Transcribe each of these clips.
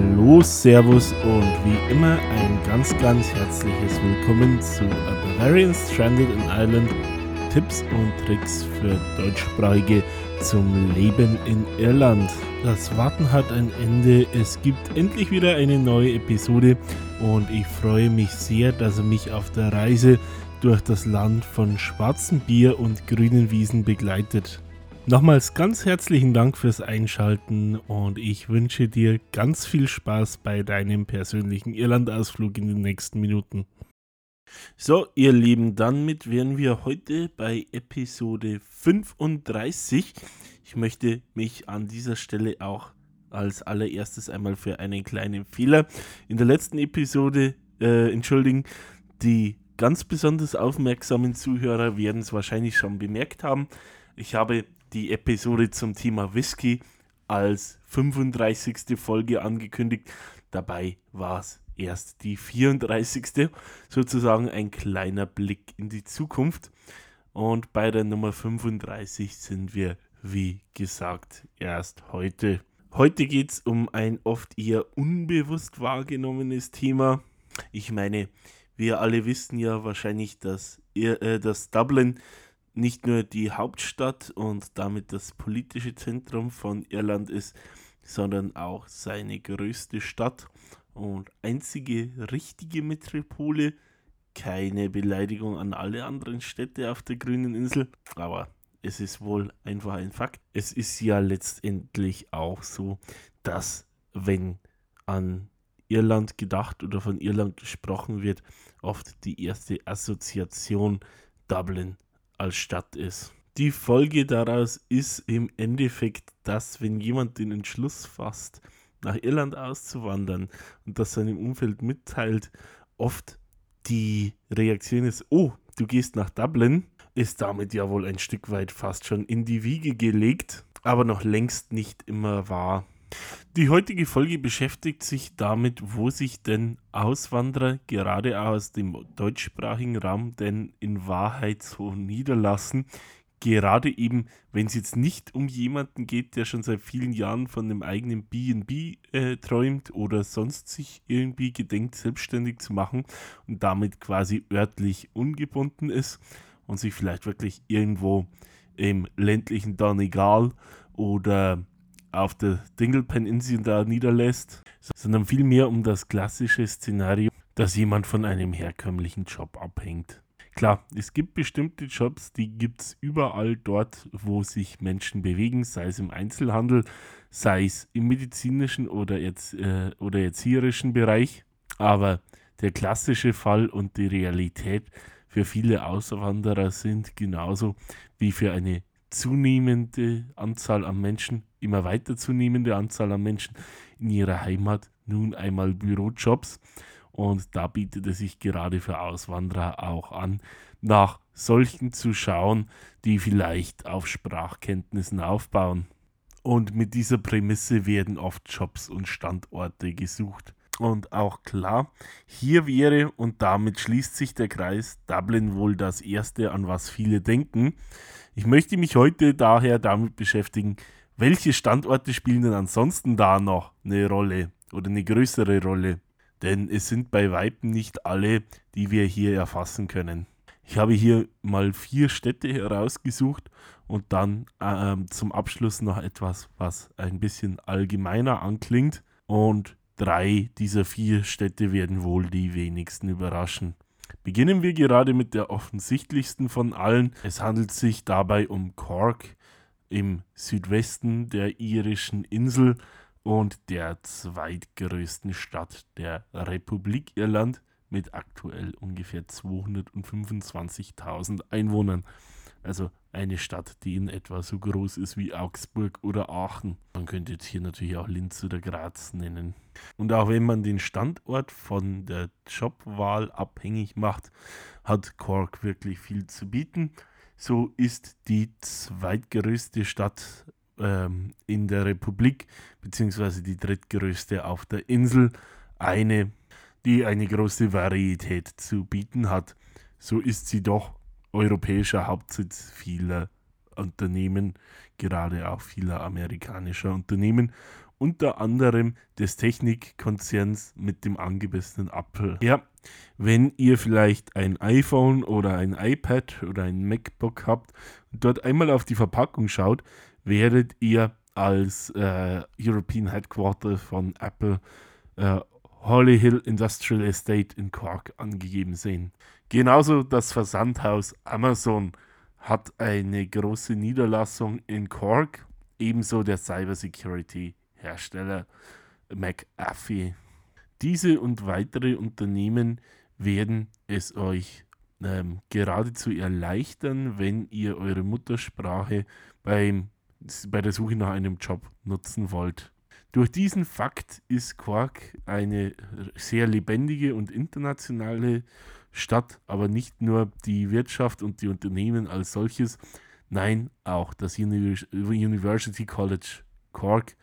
Hallo, Servus und wie immer ein ganz, ganz herzliches Willkommen zu A Bavarian Stranded in Ireland. Tipps und Tricks für Deutschsprachige zum Leben in Irland. Das Warten hat ein Ende. Es gibt endlich wieder eine neue Episode und ich freue mich sehr, dass er mich auf der Reise durch das Land von schwarzem Bier und grünen Wiesen begleitet. Nochmals ganz herzlichen Dank fürs Einschalten und ich wünsche dir ganz viel Spaß bei deinem persönlichen Irlandausflug in den nächsten Minuten. So, ihr Lieben, damit wären wir heute bei Episode 35. Ich möchte mich an dieser Stelle auch als allererstes einmal für einen kleinen Fehler in der letzten Episode äh, entschuldigen. Die ganz besonders aufmerksamen Zuhörer werden es wahrscheinlich schon bemerkt haben. Ich habe die Episode zum Thema Whisky als 35. Folge angekündigt. Dabei war es erst die 34. Sozusagen ein kleiner Blick in die Zukunft. Und bei der Nummer 35 sind wir, wie gesagt, erst heute. Heute geht es um ein oft eher unbewusst wahrgenommenes Thema. Ich meine, wir alle wissen ja wahrscheinlich, dass, äh, dass Dublin nicht nur die Hauptstadt und damit das politische Zentrum von Irland ist, sondern auch seine größte Stadt und einzige richtige Metropole. Keine Beleidigung an alle anderen Städte auf der grünen Insel, aber es ist wohl einfach ein Fakt. Es ist ja letztendlich auch so, dass wenn an Irland gedacht oder von Irland gesprochen wird, oft die erste Assoziation Dublin als Stadt ist. Die Folge daraus ist im Endeffekt, dass wenn jemand den Entschluss fasst, nach Irland auszuwandern und das seinem Umfeld mitteilt, oft die Reaktion ist, oh, du gehst nach Dublin, ist damit ja wohl ein Stück weit fast schon in die Wiege gelegt, aber noch längst nicht immer wahr. Die heutige Folge beschäftigt sich damit, wo sich denn Auswanderer gerade aus dem deutschsprachigen Raum denn in Wahrheit so niederlassen. Gerade eben, wenn es jetzt nicht um jemanden geht, der schon seit vielen Jahren von einem eigenen BB äh, träumt oder sonst sich irgendwie gedenkt, selbstständig zu machen und damit quasi örtlich ungebunden ist und sich vielleicht wirklich irgendwo im ländlichen Donegal oder auf der Dinglepen-Insel da niederlässt, sondern vielmehr um das klassische Szenario, dass jemand von einem herkömmlichen Job abhängt. Klar, es gibt bestimmte Jobs, die gibt es überall dort, wo sich Menschen bewegen, sei es im Einzelhandel, sei es im medizinischen oder, jetzt, äh, oder erzieherischen Bereich. Aber der klassische Fall und die Realität für viele Auswanderer sind genauso wie für eine zunehmende Anzahl an Menschen, immer weiter zunehmende Anzahl an Menschen in ihrer Heimat nun einmal Bürojobs. Und da bietet es sich gerade für Auswanderer auch an, nach solchen zu schauen, die vielleicht auf Sprachkenntnissen aufbauen. Und mit dieser Prämisse werden oft Jobs und Standorte gesucht. Und auch klar, hier wäre, und damit schließt sich der Kreis, Dublin wohl das Erste, an was viele denken. Ich möchte mich heute daher damit beschäftigen, welche Standorte spielen denn ansonsten da noch eine Rolle oder eine größere Rolle? Denn es sind bei Weitem nicht alle, die wir hier erfassen können. Ich habe hier mal vier Städte herausgesucht und dann ähm, zum Abschluss noch etwas, was ein bisschen allgemeiner anklingt. Und drei dieser vier Städte werden wohl die wenigsten überraschen. Beginnen wir gerade mit der offensichtlichsten von allen. Es handelt sich dabei um Cork im Südwesten der irischen Insel und der zweitgrößten Stadt der Republik Irland mit aktuell ungefähr 225.000 Einwohnern. Also eine Stadt, die in etwa so groß ist wie Augsburg oder Aachen. Man könnte jetzt hier natürlich auch Linz oder Graz nennen. Und auch wenn man den Standort von der Jobwahl abhängig macht, hat Cork wirklich viel zu bieten. So ist die zweitgrößte Stadt ähm, in der Republik, beziehungsweise die drittgrößte auf der Insel, eine, die eine große Varietät zu bieten hat. So ist sie doch europäischer Hauptsitz vieler Unternehmen, gerade auch vieler amerikanischer Unternehmen unter anderem des Technikkonzerns mit dem angebessenen Apple. Ja, wenn ihr vielleicht ein iPhone oder ein iPad oder ein MacBook habt und dort einmal auf die Verpackung schaut, werdet ihr als äh, European Headquarter von Apple äh, Holly Hill Industrial Estate in Cork angegeben sehen. Genauso das Versandhaus Amazon hat eine große Niederlassung in Cork, ebenso der Cybersecurity-Hersteller McAfee. Diese und weitere Unternehmen werden es euch ähm, geradezu erleichtern, wenn ihr eure Muttersprache beim, bei der Suche nach einem Job nutzen wollt. Durch diesen Fakt ist Quark eine sehr lebendige und internationale Stadt, aber nicht nur die Wirtschaft und die Unternehmen als solches, nein, auch das University College Cork,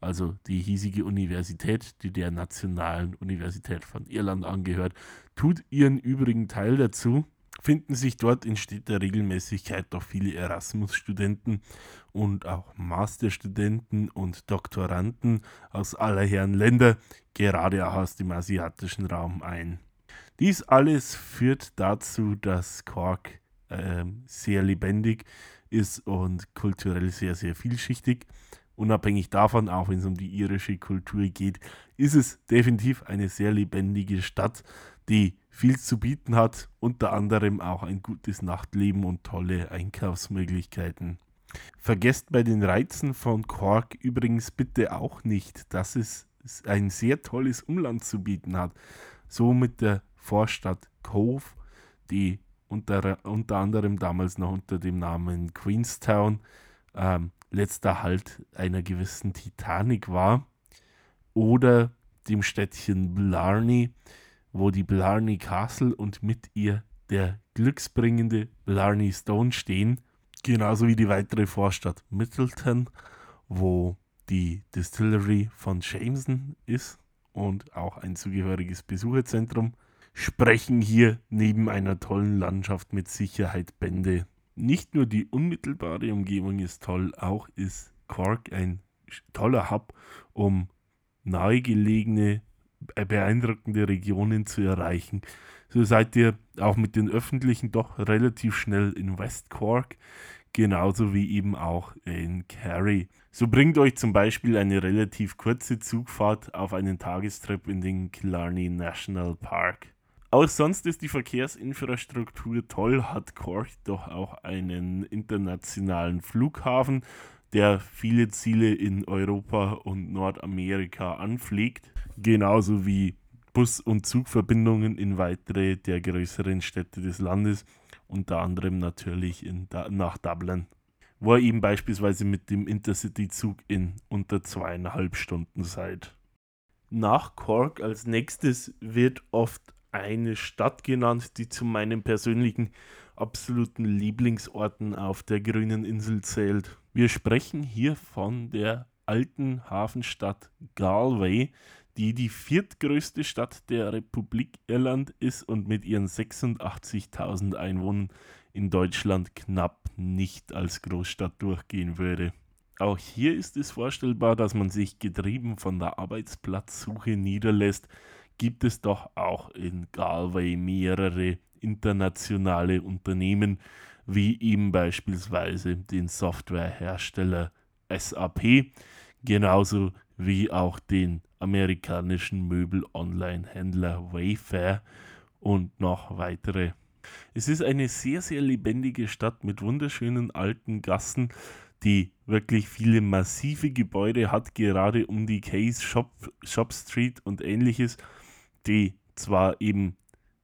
also die hiesige Universität, die der Nationalen Universität von Irland angehört, tut ihren übrigen Teil dazu finden sich dort in steter Regelmäßigkeit doch viele Erasmus-Studenten und auch Masterstudenten und Doktoranden aus aller Herren Länder, gerade auch aus dem asiatischen Raum ein. Dies alles führt dazu, dass Cork äh, sehr lebendig ist und kulturell sehr, sehr vielschichtig. Unabhängig davon, auch wenn es um die irische Kultur geht, ist es definitiv eine sehr lebendige Stadt, die viel zu bieten hat, unter anderem auch ein gutes Nachtleben und tolle Einkaufsmöglichkeiten. Vergesst bei den Reizen von Cork übrigens bitte auch nicht, dass es ein sehr tolles Umland zu bieten hat. So mit der Vorstadt Cove, die unter, unter anderem damals noch unter dem Namen Queenstown ähm, letzter Halt einer gewissen Titanic war. Oder dem Städtchen Blarney, wo die Blarney Castle und mit ihr der glücksbringende Blarney Stone stehen, genauso wie die weitere Vorstadt Middleton, wo die Distillery von Jameson ist und auch ein zugehöriges Besucherzentrum, sprechen hier neben einer tollen Landschaft mit Sicherheit Bände. Nicht nur die unmittelbare Umgebung ist toll, auch ist Cork ein toller Hub, um nahegelegene beeindruckende Regionen zu erreichen. So seid ihr auch mit den öffentlichen doch relativ schnell in West Cork, genauso wie eben auch in Kerry. So bringt euch zum Beispiel eine relativ kurze Zugfahrt auf einen Tagestrip in den Killarney National Park. Auch sonst ist die Verkehrsinfrastruktur toll, hat Cork doch auch einen internationalen Flughafen, der viele Ziele in Europa und Nordamerika anfliegt genauso wie Bus- und Zugverbindungen in weitere der größeren Städte des Landes, unter anderem natürlich in, nach Dublin, wo ihr eben beispielsweise mit dem Intercity-Zug in unter zweieinhalb Stunden seid. Nach Cork als nächstes wird oft eine Stadt genannt, die zu meinen persönlichen absoluten Lieblingsorten auf der grünen Insel zählt. Wir sprechen hier von der alten Hafenstadt Galway, die die viertgrößte Stadt der Republik Irland ist und mit ihren 86.000 Einwohnern in Deutschland knapp nicht als Großstadt durchgehen würde. Auch hier ist es vorstellbar, dass man sich getrieben von der Arbeitsplatzsuche niederlässt, gibt es doch auch in Galway mehrere internationale Unternehmen, wie eben beispielsweise den Softwarehersteller SAP, genauso wie auch den amerikanischen Möbel-Online-Händler Wayfair und noch weitere. Es ist eine sehr, sehr lebendige Stadt mit wunderschönen alten Gassen, die wirklich viele massive Gebäude hat, gerade um die Case Shop, Shop Street und ähnliches, die zwar eben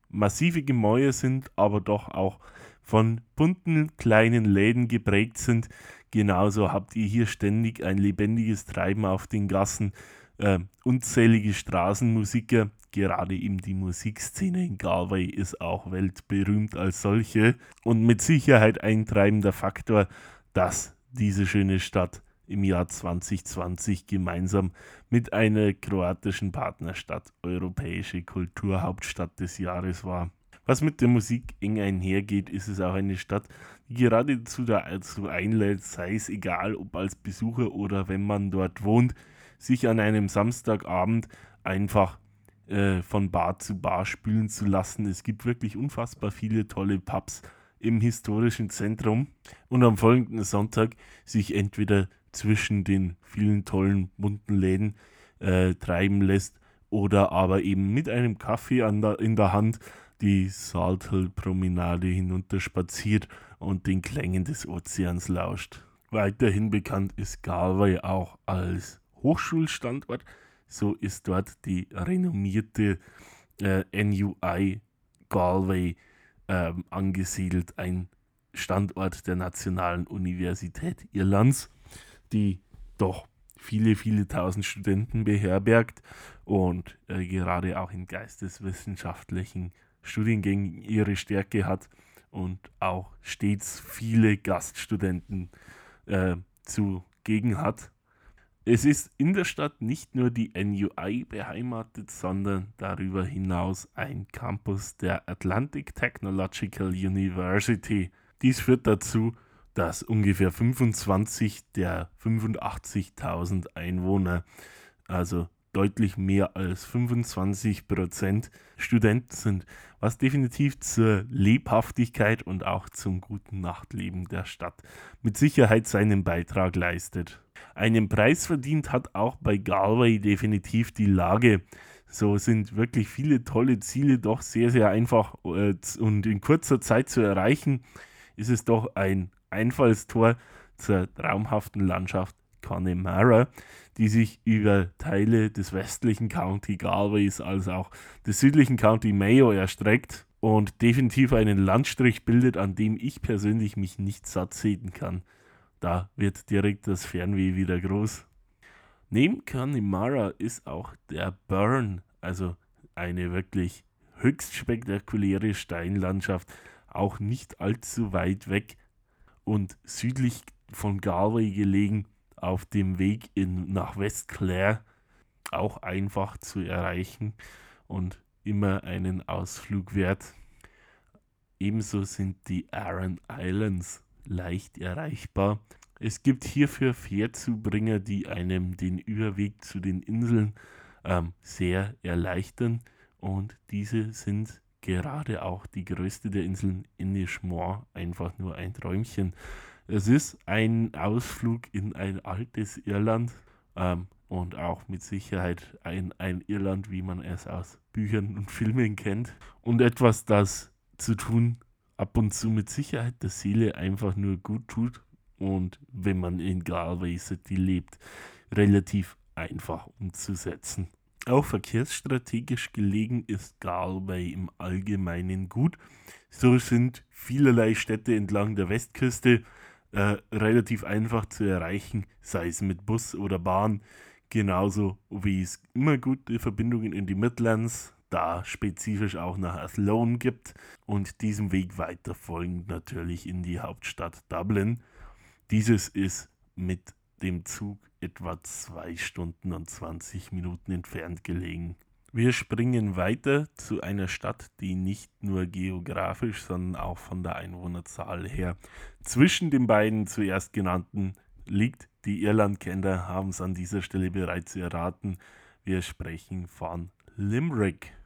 massive Gemäuer sind, aber doch auch von bunten kleinen Läden geprägt sind. Genauso habt ihr hier ständig ein lebendiges Treiben auf den Gassen äh, unzählige Straßenmusiker, gerade eben die Musikszene in Galway ist auch weltberühmt als solche und mit Sicherheit ein treibender Faktor, dass diese schöne Stadt im Jahr 2020 gemeinsam mit einer kroatischen Partnerstadt europäische Kulturhauptstadt des Jahres war. Was mit der Musik eng einhergeht, ist es auch eine Stadt, die geradezu dazu einlädt, sei es egal, ob als Besucher oder wenn man dort wohnt, sich an einem Samstagabend einfach äh, von Bar zu Bar spülen zu lassen. Es gibt wirklich unfassbar viele tolle Pubs im historischen Zentrum und am folgenden Sonntag sich entweder zwischen den vielen tollen bunten Läden äh, treiben lässt oder aber eben mit einem Kaffee der, in der Hand die Salthill-Promenade hinunterspaziert und den Klängen des Ozeans lauscht. Weiterhin bekannt ist Galway auch als Hochschulstandort. So ist dort die renommierte äh, NUI Galway äh, angesiedelt, ein Standort der Nationalen Universität Irlands, die doch viele, viele tausend Studenten beherbergt und äh, gerade auch in geisteswissenschaftlichen Studiengängen ihre Stärke hat und auch stets viele Gaststudenten äh, zugegen hat. Es ist in der Stadt nicht nur die NUI beheimatet, sondern darüber hinaus ein Campus der Atlantic Technological University. Dies führt dazu, dass ungefähr 25 der 85.000 Einwohner, also deutlich mehr als 25 Prozent Studenten sind, was definitiv zur Lebhaftigkeit und auch zum guten Nachtleben der Stadt mit Sicherheit seinen Beitrag leistet. Einen Preis verdient hat auch bei Galway definitiv die Lage. So sind wirklich viele tolle Ziele doch sehr, sehr einfach äh, und in kurzer Zeit zu erreichen. Ist es doch ein Einfallstor zur traumhaften Landschaft Connemara, die sich über Teile des westlichen County Galways als auch des südlichen County Mayo erstreckt und definitiv einen Landstrich bildet, an dem ich persönlich mich nicht satt sehen kann. Da wird direkt das Fernweh wieder groß. Neben Connemara ist auch der Burn, also eine wirklich höchst spektakuläre Steinlandschaft, auch nicht allzu weit weg und südlich von Galway gelegen, auf dem Weg in, nach West Clare auch einfach zu erreichen und immer einen Ausflug wert. Ebenso sind die Aran Islands leicht erreichbar. Es gibt hierfür Fährzubringer, die einem den Überweg zu den Inseln ähm, sehr erleichtern und diese sind gerade auch die größte der Inseln, Inishmore, einfach nur ein Träumchen. Es ist ein Ausflug in ein altes Irland ähm, und auch mit Sicherheit ein, ein Irland, wie man es aus Büchern und Filmen kennt. Und etwas, das zu tun ab und zu mit Sicherheit der Seele einfach nur gut tut. Und wenn man in Galway City lebt, relativ einfach umzusetzen. Auch verkehrsstrategisch gelegen ist Galway im Allgemeinen gut. So sind vielerlei Städte entlang der Westküste äh, relativ einfach zu erreichen, sei es mit Bus oder Bahn. Genauso wie es immer gute Verbindungen in die Midlands, da spezifisch auch nach Athlone gibt und diesem Weg weiter folgend natürlich in die Hauptstadt Dublin. Dieses ist mit dem Zug etwa 2 Stunden und 20 Minuten entfernt gelegen. Wir springen weiter zu einer Stadt, die nicht nur geografisch, sondern auch von der Einwohnerzahl her zwischen den beiden zuerst genannten liegt. Die Irlandkenner haben es an dieser Stelle bereits erraten. Wir sprechen von Limerick.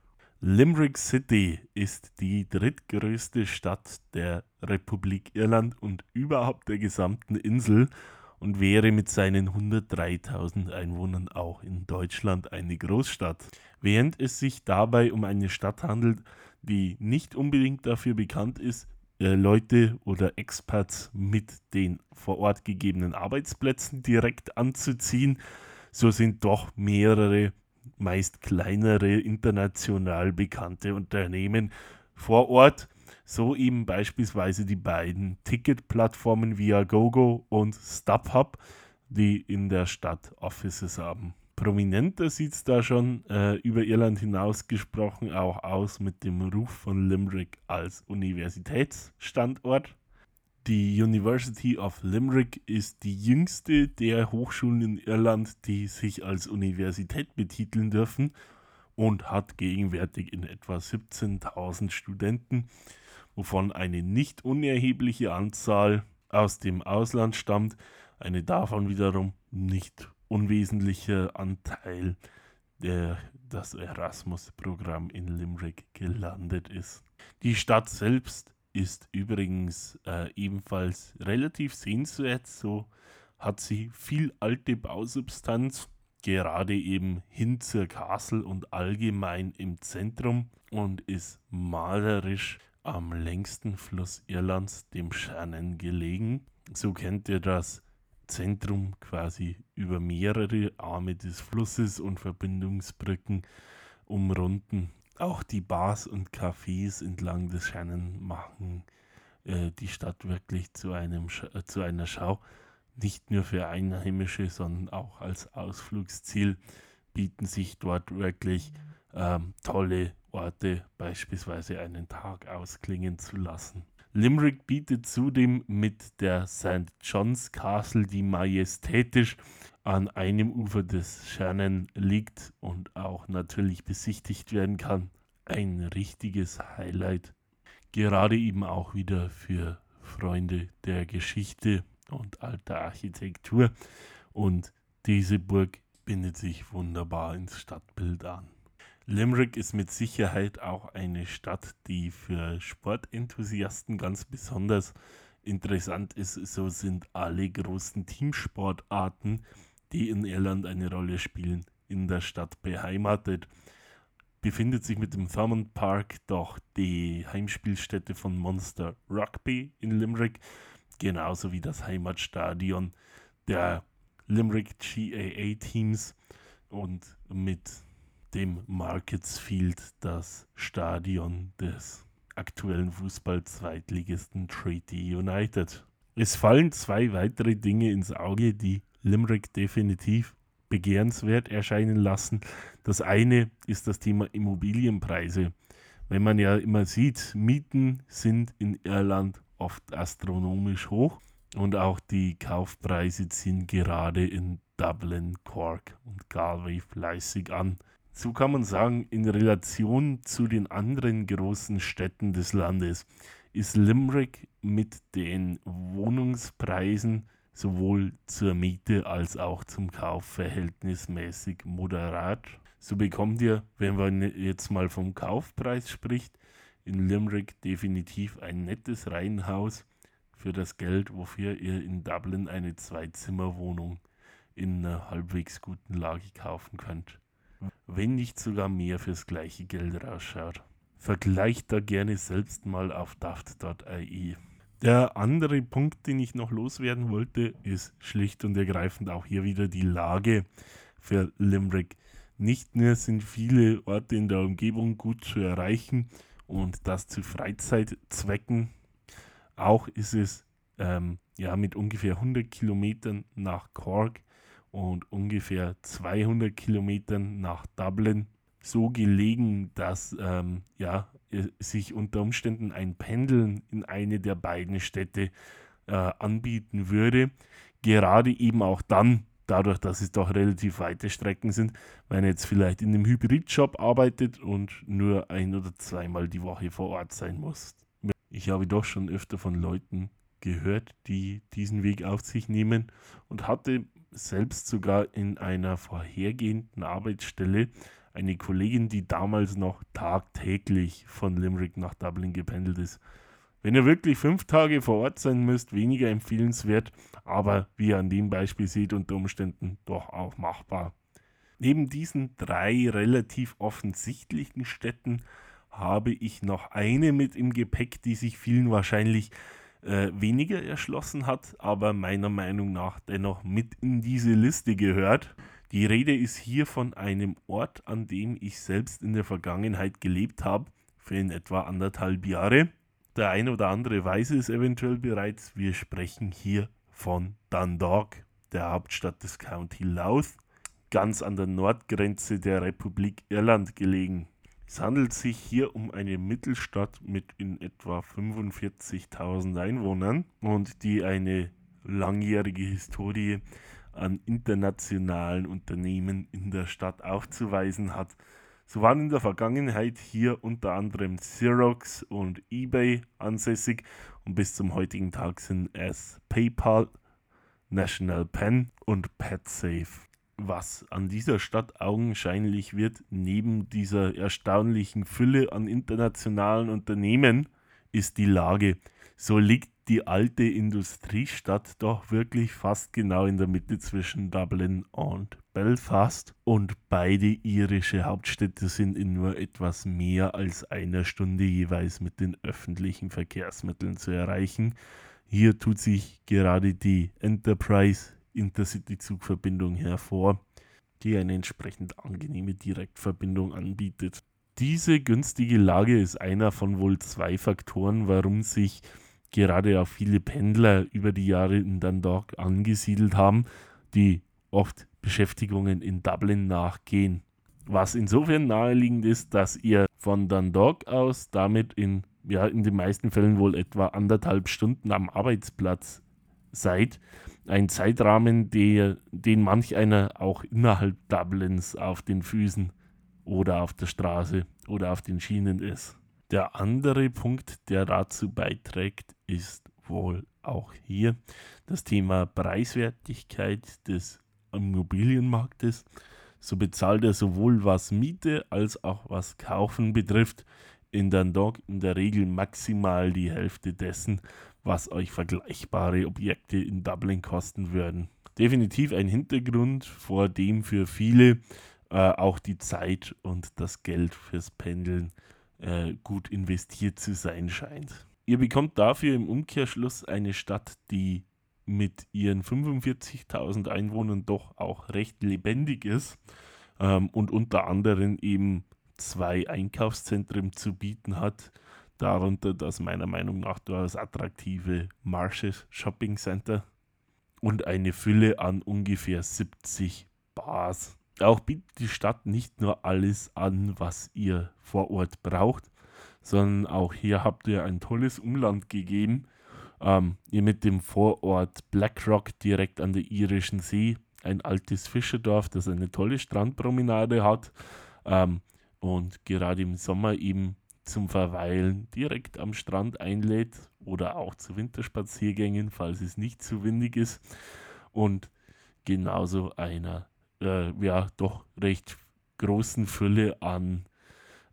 Limerick City ist die drittgrößte Stadt der Republik Irland und überhaupt der gesamten Insel und wäre mit seinen 103.000 Einwohnern auch in Deutschland eine Großstadt. Während es sich dabei um eine Stadt handelt, die nicht unbedingt dafür bekannt ist, äh, Leute oder Expats mit den vor Ort gegebenen Arbeitsplätzen direkt anzuziehen, so sind doch mehrere, meist kleinere, international bekannte Unternehmen vor Ort, so eben beispielsweise die beiden Ticketplattformen Viagogo und StubHub, die in der Stadt Offices haben. Prominenter sieht es da schon äh, über Irland hinaus gesprochen auch aus mit dem Ruf von Limerick als Universitätsstandort. Die University of Limerick ist die jüngste der Hochschulen in Irland, die sich als Universität betiteln dürfen und hat gegenwärtig in etwa 17.000 Studenten wovon eine nicht unerhebliche Anzahl aus dem Ausland stammt, eine davon wiederum nicht unwesentlicher Anteil, der das Erasmus-Programm in Limerick gelandet ist. Die Stadt selbst ist übrigens äh, ebenfalls relativ sehenswert, so hat sie viel alte Bausubstanz, gerade eben hin zur Castle und allgemein im Zentrum und ist malerisch am längsten Fluss Irlands, dem Shannon, gelegen. So kennt ihr das Zentrum quasi über mehrere Arme des Flusses und Verbindungsbrücken umrunden. Auch die Bars und Cafés entlang des Shannon machen äh, die Stadt wirklich zu, einem, äh, zu einer Schau. Nicht nur für Einheimische, sondern auch als Ausflugsziel bieten sich dort wirklich ähm, tolle Orte, beispielsweise einen Tag ausklingen zu lassen. Limerick bietet zudem mit der St. John's Castle, die majestätisch an einem Ufer des Shannon liegt und auch natürlich besichtigt werden kann, ein richtiges Highlight. Gerade eben auch wieder für Freunde der Geschichte und alter Architektur. Und diese Burg bindet sich wunderbar ins Stadtbild an. Limerick ist mit Sicherheit auch eine Stadt, die für Sportenthusiasten ganz besonders interessant ist. So sind alle großen Teamsportarten, die in Irland eine Rolle spielen, in der Stadt beheimatet. Befindet sich mit dem Thurmond Park doch die Heimspielstätte von Monster Rugby in Limerick, genauso wie das Heimatstadion der Limerick GAA Teams und mit dem Markets Field das Stadion des aktuellen Fußball-Zweitligisten Treaty United. Es fallen zwei weitere Dinge ins Auge, die Limerick definitiv begehrenswert erscheinen lassen. Das eine ist das Thema Immobilienpreise. Wenn man ja immer sieht, Mieten sind in Irland oft astronomisch hoch und auch die Kaufpreise ziehen gerade in Dublin, Cork und Galway fleißig an. So kann man sagen, in Relation zu den anderen großen Städten des Landes ist Limerick mit den Wohnungspreisen sowohl zur Miete als auch zum Kauf verhältnismäßig moderat. So bekommt ihr, wenn man jetzt mal vom Kaufpreis spricht, in Limerick definitiv ein nettes Reihenhaus für das Geld, wofür ihr in Dublin eine Zweizimmerwohnung in einer halbwegs guten Lage kaufen könnt wenn nicht sogar mehr fürs gleiche Geld rausschaut. Vergleicht da gerne selbst mal auf daft.ai. Der andere Punkt, den ich noch loswerden wollte, ist schlicht und ergreifend auch hier wieder die Lage für Limerick. Nicht nur sind viele Orte in der Umgebung gut zu erreichen und das zu Freizeitzwecken, auch ist es ähm, ja mit ungefähr 100 Kilometern nach Cork und ungefähr 200 Kilometern nach Dublin so gelegen, dass ähm, ja, sich unter Umständen ein Pendeln in eine der beiden Städte äh, anbieten würde. Gerade eben auch dann, dadurch, dass es doch relativ weite Strecken sind, wenn er jetzt vielleicht in einem Hybridjob arbeitet und nur ein oder zweimal die Woche vor Ort sein muss. Ich habe doch schon öfter von Leuten gehört, die diesen Weg auf sich nehmen und hatte selbst sogar in einer vorhergehenden Arbeitsstelle eine Kollegin, die damals noch tagtäglich von Limerick nach Dublin gependelt ist. Wenn ihr wirklich fünf Tage vor Ort sein müsst, weniger empfehlenswert, aber wie ihr an dem Beispiel seht, unter Umständen doch auch machbar. Neben diesen drei relativ offensichtlichen Städten habe ich noch eine mit im Gepäck, die sich vielen wahrscheinlich äh, weniger erschlossen hat, aber meiner Meinung nach dennoch mit in diese Liste gehört. Die Rede ist hier von einem Ort, an dem ich selbst in der Vergangenheit gelebt habe, für in etwa anderthalb Jahre. Der eine oder andere weiß es eventuell bereits. Wir sprechen hier von Dundalk, der Hauptstadt des County Louth, ganz an der Nordgrenze der Republik Irland gelegen. Es handelt sich hier um eine Mittelstadt mit in etwa 45.000 Einwohnern und die eine langjährige Historie an internationalen Unternehmen in der Stadt aufzuweisen hat. So waren in der Vergangenheit hier unter anderem Xerox und eBay ansässig und bis zum heutigen Tag sind es PayPal, National Pen und PetSafe. Was an dieser Stadt augenscheinlich wird, neben dieser erstaunlichen Fülle an internationalen Unternehmen, ist die Lage. So liegt die alte Industriestadt doch wirklich fast genau in der Mitte zwischen Dublin und Belfast und beide irische Hauptstädte sind in nur etwas mehr als einer Stunde jeweils mit den öffentlichen Verkehrsmitteln zu erreichen. Hier tut sich gerade die Enterprise Intercity-Zugverbindung hervor, die eine entsprechend angenehme Direktverbindung anbietet. Diese günstige Lage ist einer von wohl zwei Faktoren, warum sich gerade auch viele Pendler über die Jahre in Dundalk angesiedelt haben, die oft Beschäftigungen in Dublin nachgehen. Was insofern naheliegend ist, dass ihr von Dundalk aus damit in, ja, in den meisten Fällen wohl etwa anderthalb Stunden am Arbeitsplatz seid. Ein Zeitrahmen, der, den manch einer auch innerhalb Dublins auf den Füßen oder auf der Straße oder auf den Schienen ist. Der andere Punkt, der dazu beiträgt, ist wohl auch hier das Thema Preiswertigkeit des Immobilienmarktes. So bezahlt er sowohl was Miete als auch was Kaufen betrifft in Dundalk in der Regel maximal die Hälfte dessen, was euch vergleichbare Objekte in Dublin kosten würden. Definitiv ein Hintergrund, vor dem für viele äh, auch die Zeit und das Geld fürs Pendeln äh, gut investiert zu sein scheint. Ihr bekommt dafür im Umkehrschluss eine Stadt, die mit ihren 45.000 Einwohnern doch auch recht lebendig ist ähm, und unter anderem eben zwei Einkaufszentren zu bieten hat, darunter das meiner Meinung nach durchaus attraktive Marshes Shopping Center und eine Fülle an ungefähr 70 Bars. Auch bietet die Stadt nicht nur alles an, was ihr vor Ort braucht, sondern auch hier habt ihr ein tolles Umland gegeben. Ähm, ihr mit dem Vorort Blackrock direkt an der irischen See, ein altes Fischerdorf, das eine tolle Strandpromenade hat ähm, und gerade im Sommer eben zum Verweilen direkt am Strand einlädt oder auch zu Winterspaziergängen, falls es nicht zu windig ist. Und genauso einer äh, ja doch recht großen Fülle an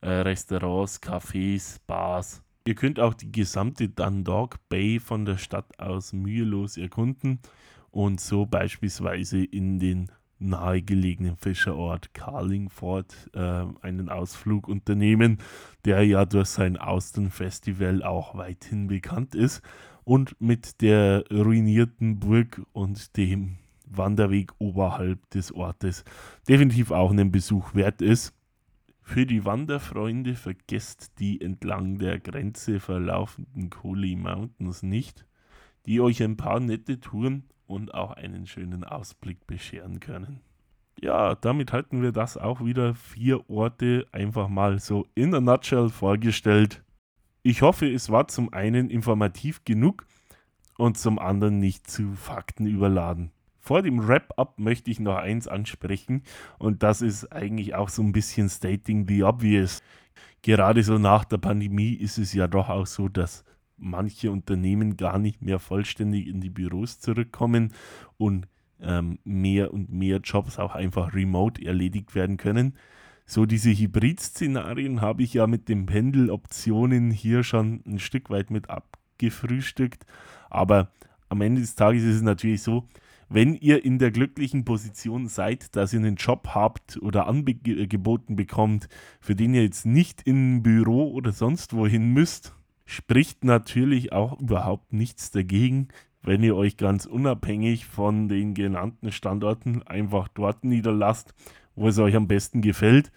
äh, Restaurants, Cafés, Bars. Ihr könnt auch die gesamte Dundalk Bay von der Stadt aus mühelos erkunden und so beispielsweise in den nahegelegenen Fischerort Carlingford äh, einen Ausflug unternehmen, der ja durch sein Austern Festival auch weithin bekannt ist und mit der ruinierten Burg und dem Wanderweg oberhalb des Ortes definitiv auch einen Besuch wert ist. Für die Wanderfreunde vergesst die entlang der Grenze verlaufenden Cooley Mountains nicht, die euch ein paar nette Touren und auch einen schönen Ausblick bescheren können. Ja, damit halten wir das auch wieder. Vier Orte einfach mal so in a nutshell vorgestellt. Ich hoffe, es war zum einen informativ genug und zum anderen nicht zu Fakten überladen. Vor dem Wrap-up möchte ich noch eins ansprechen und das ist eigentlich auch so ein bisschen stating the obvious. Gerade so nach der Pandemie ist es ja doch auch so, dass manche Unternehmen gar nicht mehr vollständig in die Büros zurückkommen und ähm, mehr und mehr Jobs auch einfach remote erledigt werden können. So diese Hybrid-Szenarien habe ich ja mit den Pendeloptionen hier schon ein Stück weit mit abgefrühstückt. Aber am Ende des Tages ist es natürlich so, wenn ihr in der glücklichen Position seid, dass ihr einen Job habt oder angeboten bekommt, für den ihr jetzt nicht in ein Büro oder sonst wohin müsst, spricht natürlich auch überhaupt nichts dagegen, wenn ihr euch ganz unabhängig von den genannten Standorten einfach dort niederlasst, wo es euch am besten gefällt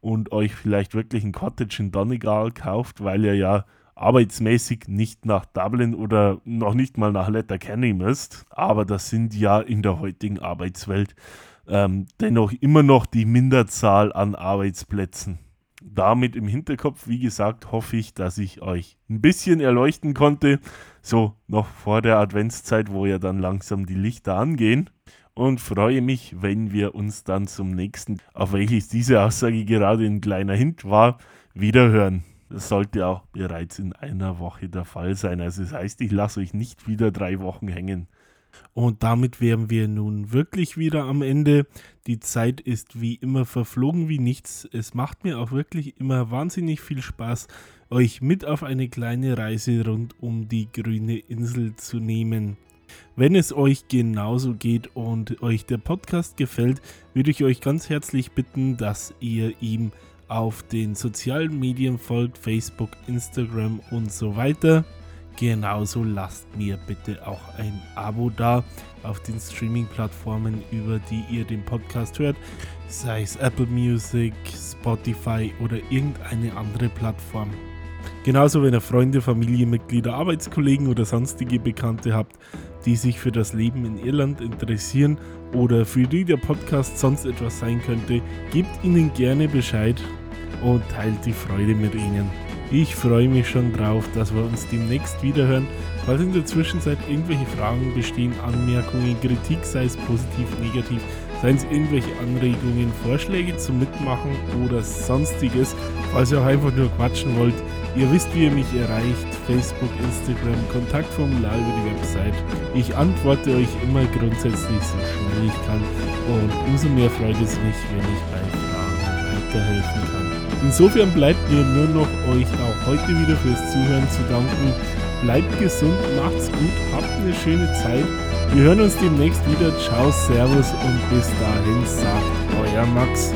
und euch vielleicht wirklich ein Cottage in Donegal kauft, weil ihr ja arbeitsmäßig nicht nach Dublin oder noch nicht mal nach Letterkenny müsst. Aber das sind ja in der heutigen Arbeitswelt ähm, dennoch immer noch die Minderzahl an Arbeitsplätzen. Damit im Hinterkopf, wie gesagt, hoffe ich, dass ich euch ein bisschen erleuchten konnte. So noch vor der Adventszeit, wo ja dann langsam die Lichter angehen. Und freue mich, wenn wir uns dann zum nächsten, auf welches diese Aussage gerade ein kleiner Hint war, wieder hören. Das sollte auch bereits in einer Woche der Fall sein. Also das heißt, ich lasse euch nicht wieder drei Wochen hängen. Und damit wären wir nun wirklich wieder am Ende. Die Zeit ist wie immer verflogen wie nichts. Es macht mir auch wirklich immer wahnsinnig viel Spaß, euch mit auf eine kleine Reise rund um die grüne Insel zu nehmen. Wenn es euch genauso geht und euch der Podcast gefällt, würde ich euch ganz herzlich bitten, dass ihr ihm auf den sozialen Medien folgt, Facebook, Instagram und so weiter. Genauso lasst mir bitte auch ein Abo da auf den Streaming-Plattformen, über die ihr den Podcast hört, sei es Apple Music, Spotify oder irgendeine andere Plattform. Genauso, wenn ihr Freunde, Familienmitglieder, Arbeitskollegen oder sonstige Bekannte habt, die sich für das Leben in Irland interessieren oder für die der Podcast sonst etwas sein könnte, gebt ihnen gerne Bescheid und teilt die Freude mit ihnen. Ich freue mich schon drauf, dass wir uns demnächst wiederhören. Falls in der Zwischenzeit irgendwelche Fragen bestehen, Anmerkungen, Kritik, sei es positiv, negativ, seien es irgendwelche Anregungen, Vorschläge zum Mitmachen oder sonstiges, falls ihr auch einfach nur quatschen wollt, ihr wisst, wie ihr mich erreicht, Facebook, Instagram, Kontaktformular über die Website. Ich antworte euch immer grundsätzlich so schnell ich kann und umso mehr freut es mich, wenn ich bei Fragen weiterhelfen kann. Insofern bleibt mir nur noch euch auch heute wieder fürs Zuhören zu danken. Bleibt gesund, macht's gut, habt eine schöne Zeit. Wir hören uns demnächst wieder. Ciao, Servus und bis dahin sagt euer Max.